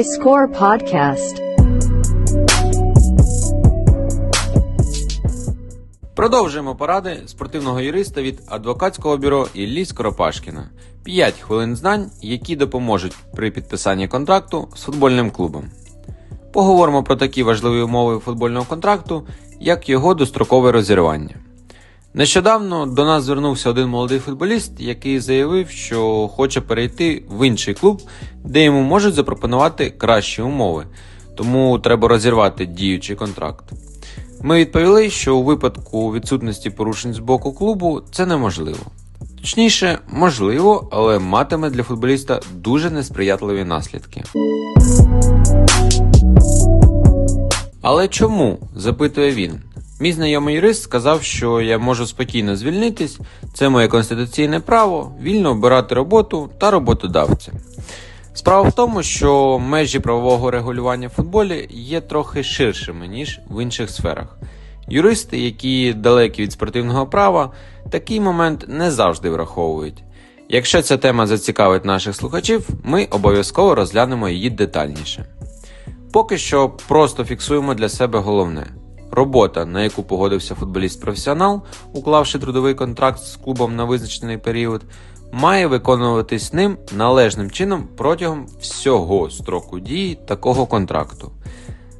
iScore Podcast. Продовжуємо поради спортивного юриста від адвокатського бюро Іллі Скоропашкіна. 5 хвилин знань, які допоможуть при підписанні контракту з футбольним клубом. Поговоримо про такі важливі умови футбольного контракту, як його дострокове розірвання. Нещодавно до нас звернувся один молодий футболіст, який заявив, що хоче перейти в інший клуб, де йому можуть запропонувати кращі умови, тому треба розірвати діючий контракт. Ми відповіли, що у випадку відсутності порушень з боку клубу це неможливо. Точніше, можливо, але матиме для футболіста дуже несприятливі наслідки. Але чому? запитує він. Мій знайомий юрист сказав, що я можу спокійно звільнитись, це моє конституційне право, вільно обирати роботу та роботодавця. Справа в тому, що межі правового регулювання в футболі є трохи ширшими, ніж в інших сферах. Юристи, які далекі від спортивного права, такий момент не завжди враховують. Якщо ця тема зацікавить наших слухачів, ми обов'язково розглянемо її детальніше. Поки що просто фіксуємо для себе головне. Робота, на яку погодився футболіст-професіонал, уклавши трудовий контракт з клубом на визначений період, має виконуватись ним належним чином протягом всього строку дії такого контракту.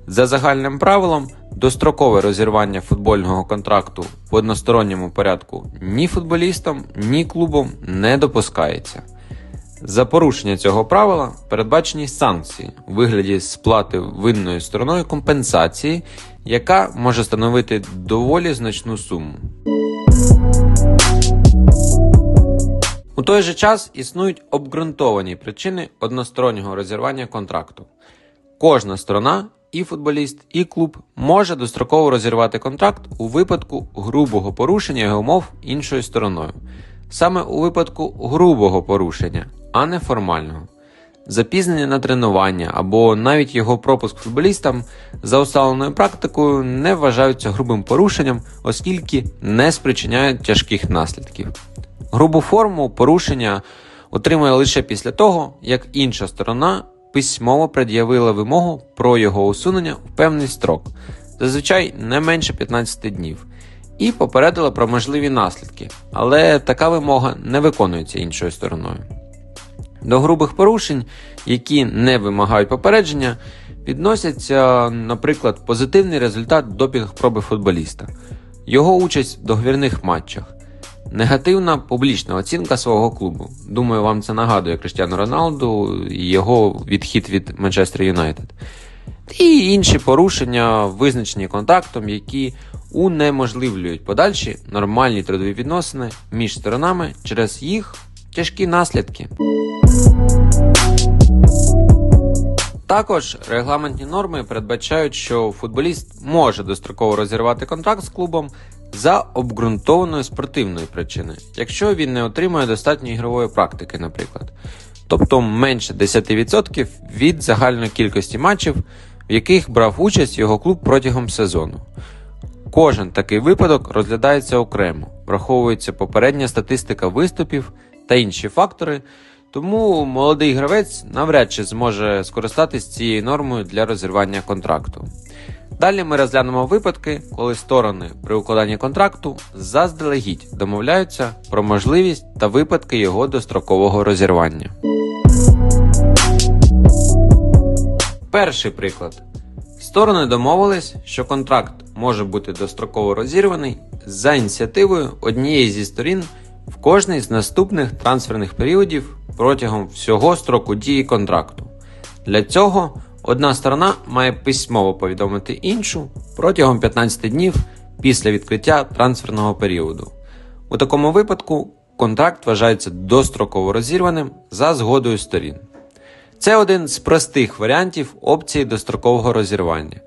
За загальним правилом, дострокове розірвання футбольного контракту в односторонньому порядку ні футболістам, ні клубом не допускається. За порушення цього правила передбачені санкції у вигляді сплати винною стороною компенсації, яка може становити доволі значну суму. У той же час існують обґрунтовані причини одностороннього розірвання контракту. Кожна сторона, і футболіст, і клуб може достроково розірвати контракт у випадку грубого порушення його умов іншою стороною. Саме у випадку грубого порушення, а не формального. Запізнення на тренування або навіть його пропуск футболістам за уставленою практикою не вважаються грубим порушенням, оскільки не спричиняють тяжких наслідків. Грубу форму порушення отримує лише після того, як інша сторона письмово пред'явила вимогу про його усунення в певний строк, зазвичай не менше 15 днів, і попередила про можливі наслідки, але така вимога не виконується іншою стороною. До грубих порушень, які не вимагають попередження, відносяться, наприклад, позитивний результат допінг-проби футболіста, його участь в договірних матчах, негативна публічна оцінка свого клубу. Думаю, вам це нагадує Криштіану Роналду і його відхід від Манчестер Юнайтед. І інші порушення, визначені контактом, які унеможливлюють подальші нормальні трудові відносини між сторонами через їх тяжкі наслідки. Також регламентні норми передбачають, що футболіст може достроково розірвати контракт з клубом за обґрунтованою спортивною причиною, якщо він не отримує достатньої ігрової практики, наприклад, тобто менше 10% від загальної кількості матчів, в яких брав участь його клуб протягом сезону. Кожен такий випадок розглядається окремо, враховується попередня статистика виступів та інші фактори. Тому молодий гравець навряд чи зможе скористатись цією нормою для розірвання контракту. Далі ми розглянемо випадки, коли сторони при укладанні контракту заздалегідь домовляються про можливість та випадки його дострокового розірвання. Перший приклад. Сторони домовились, що контракт може бути достроково розірваний за ініціативою однієї зі сторін в кожний з наступних трансферних періодів протягом всього строку дії контракту. Для цього одна сторона має письмово повідомити іншу протягом 15 днів після відкриття трансферного періоду. У такому випадку контракт вважається достроково розірваним за згодою сторін. Це один з простих варіантів опції дострокового розірвання.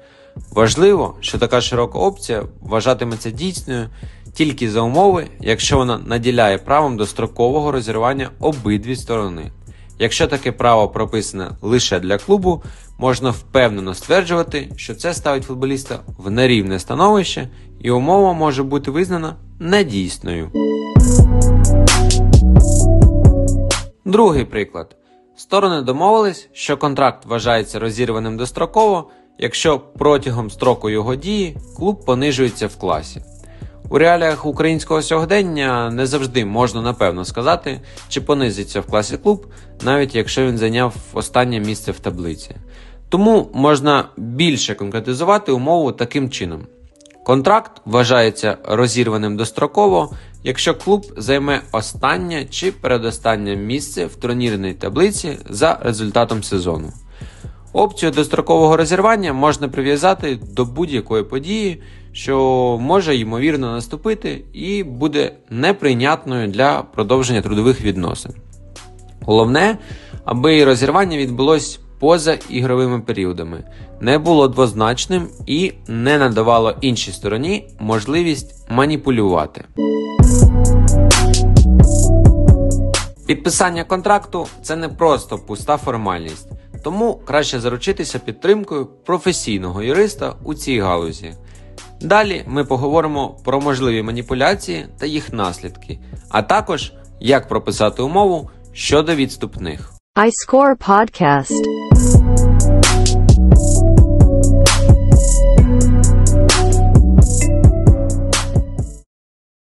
Важливо, що така широка опція вважатиметься дійсною тільки за умови, якщо вона наділяє правом дострокового розірвання обидві сторони. Якщо таке право прописане лише для клубу, можна впевнено стверджувати, що це ставить футболіста в нерівне становище і умова може бути визнана недійсною. Другий приклад. Сторони домовились, що контракт вважається розірваним достроково, якщо протягом строку його дії клуб понижується в класі. У реаліях українського сьогодення не завжди можна напевно сказати, чи понизиться в класі клуб, навіть якщо він зайняв останнє місце в таблиці. Тому можна більше конкретизувати умову таким чином. Контракт вважається розірваним достроково, якщо клуб займе останнє чи передостаннє місце в турнірній таблиці за результатом сезону. Опцію дострокового розірвання можна прив'язати до будь-якої події, що може ймовірно наступити і буде неприйнятною для продовження трудових відносин. Головне, аби розірвання відбулось поза ігровими періодами, не було двозначним і не надавало іншій стороні можливість маніпулювати. Підписання контракту це не просто пуста формальність, тому краще заручитися підтримкою професійного юриста у цій галузі. Далі ми поговоримо про можливі маніпуляції та їх наслідки, а також як прописати умову щодо відступних. iScore Podcast.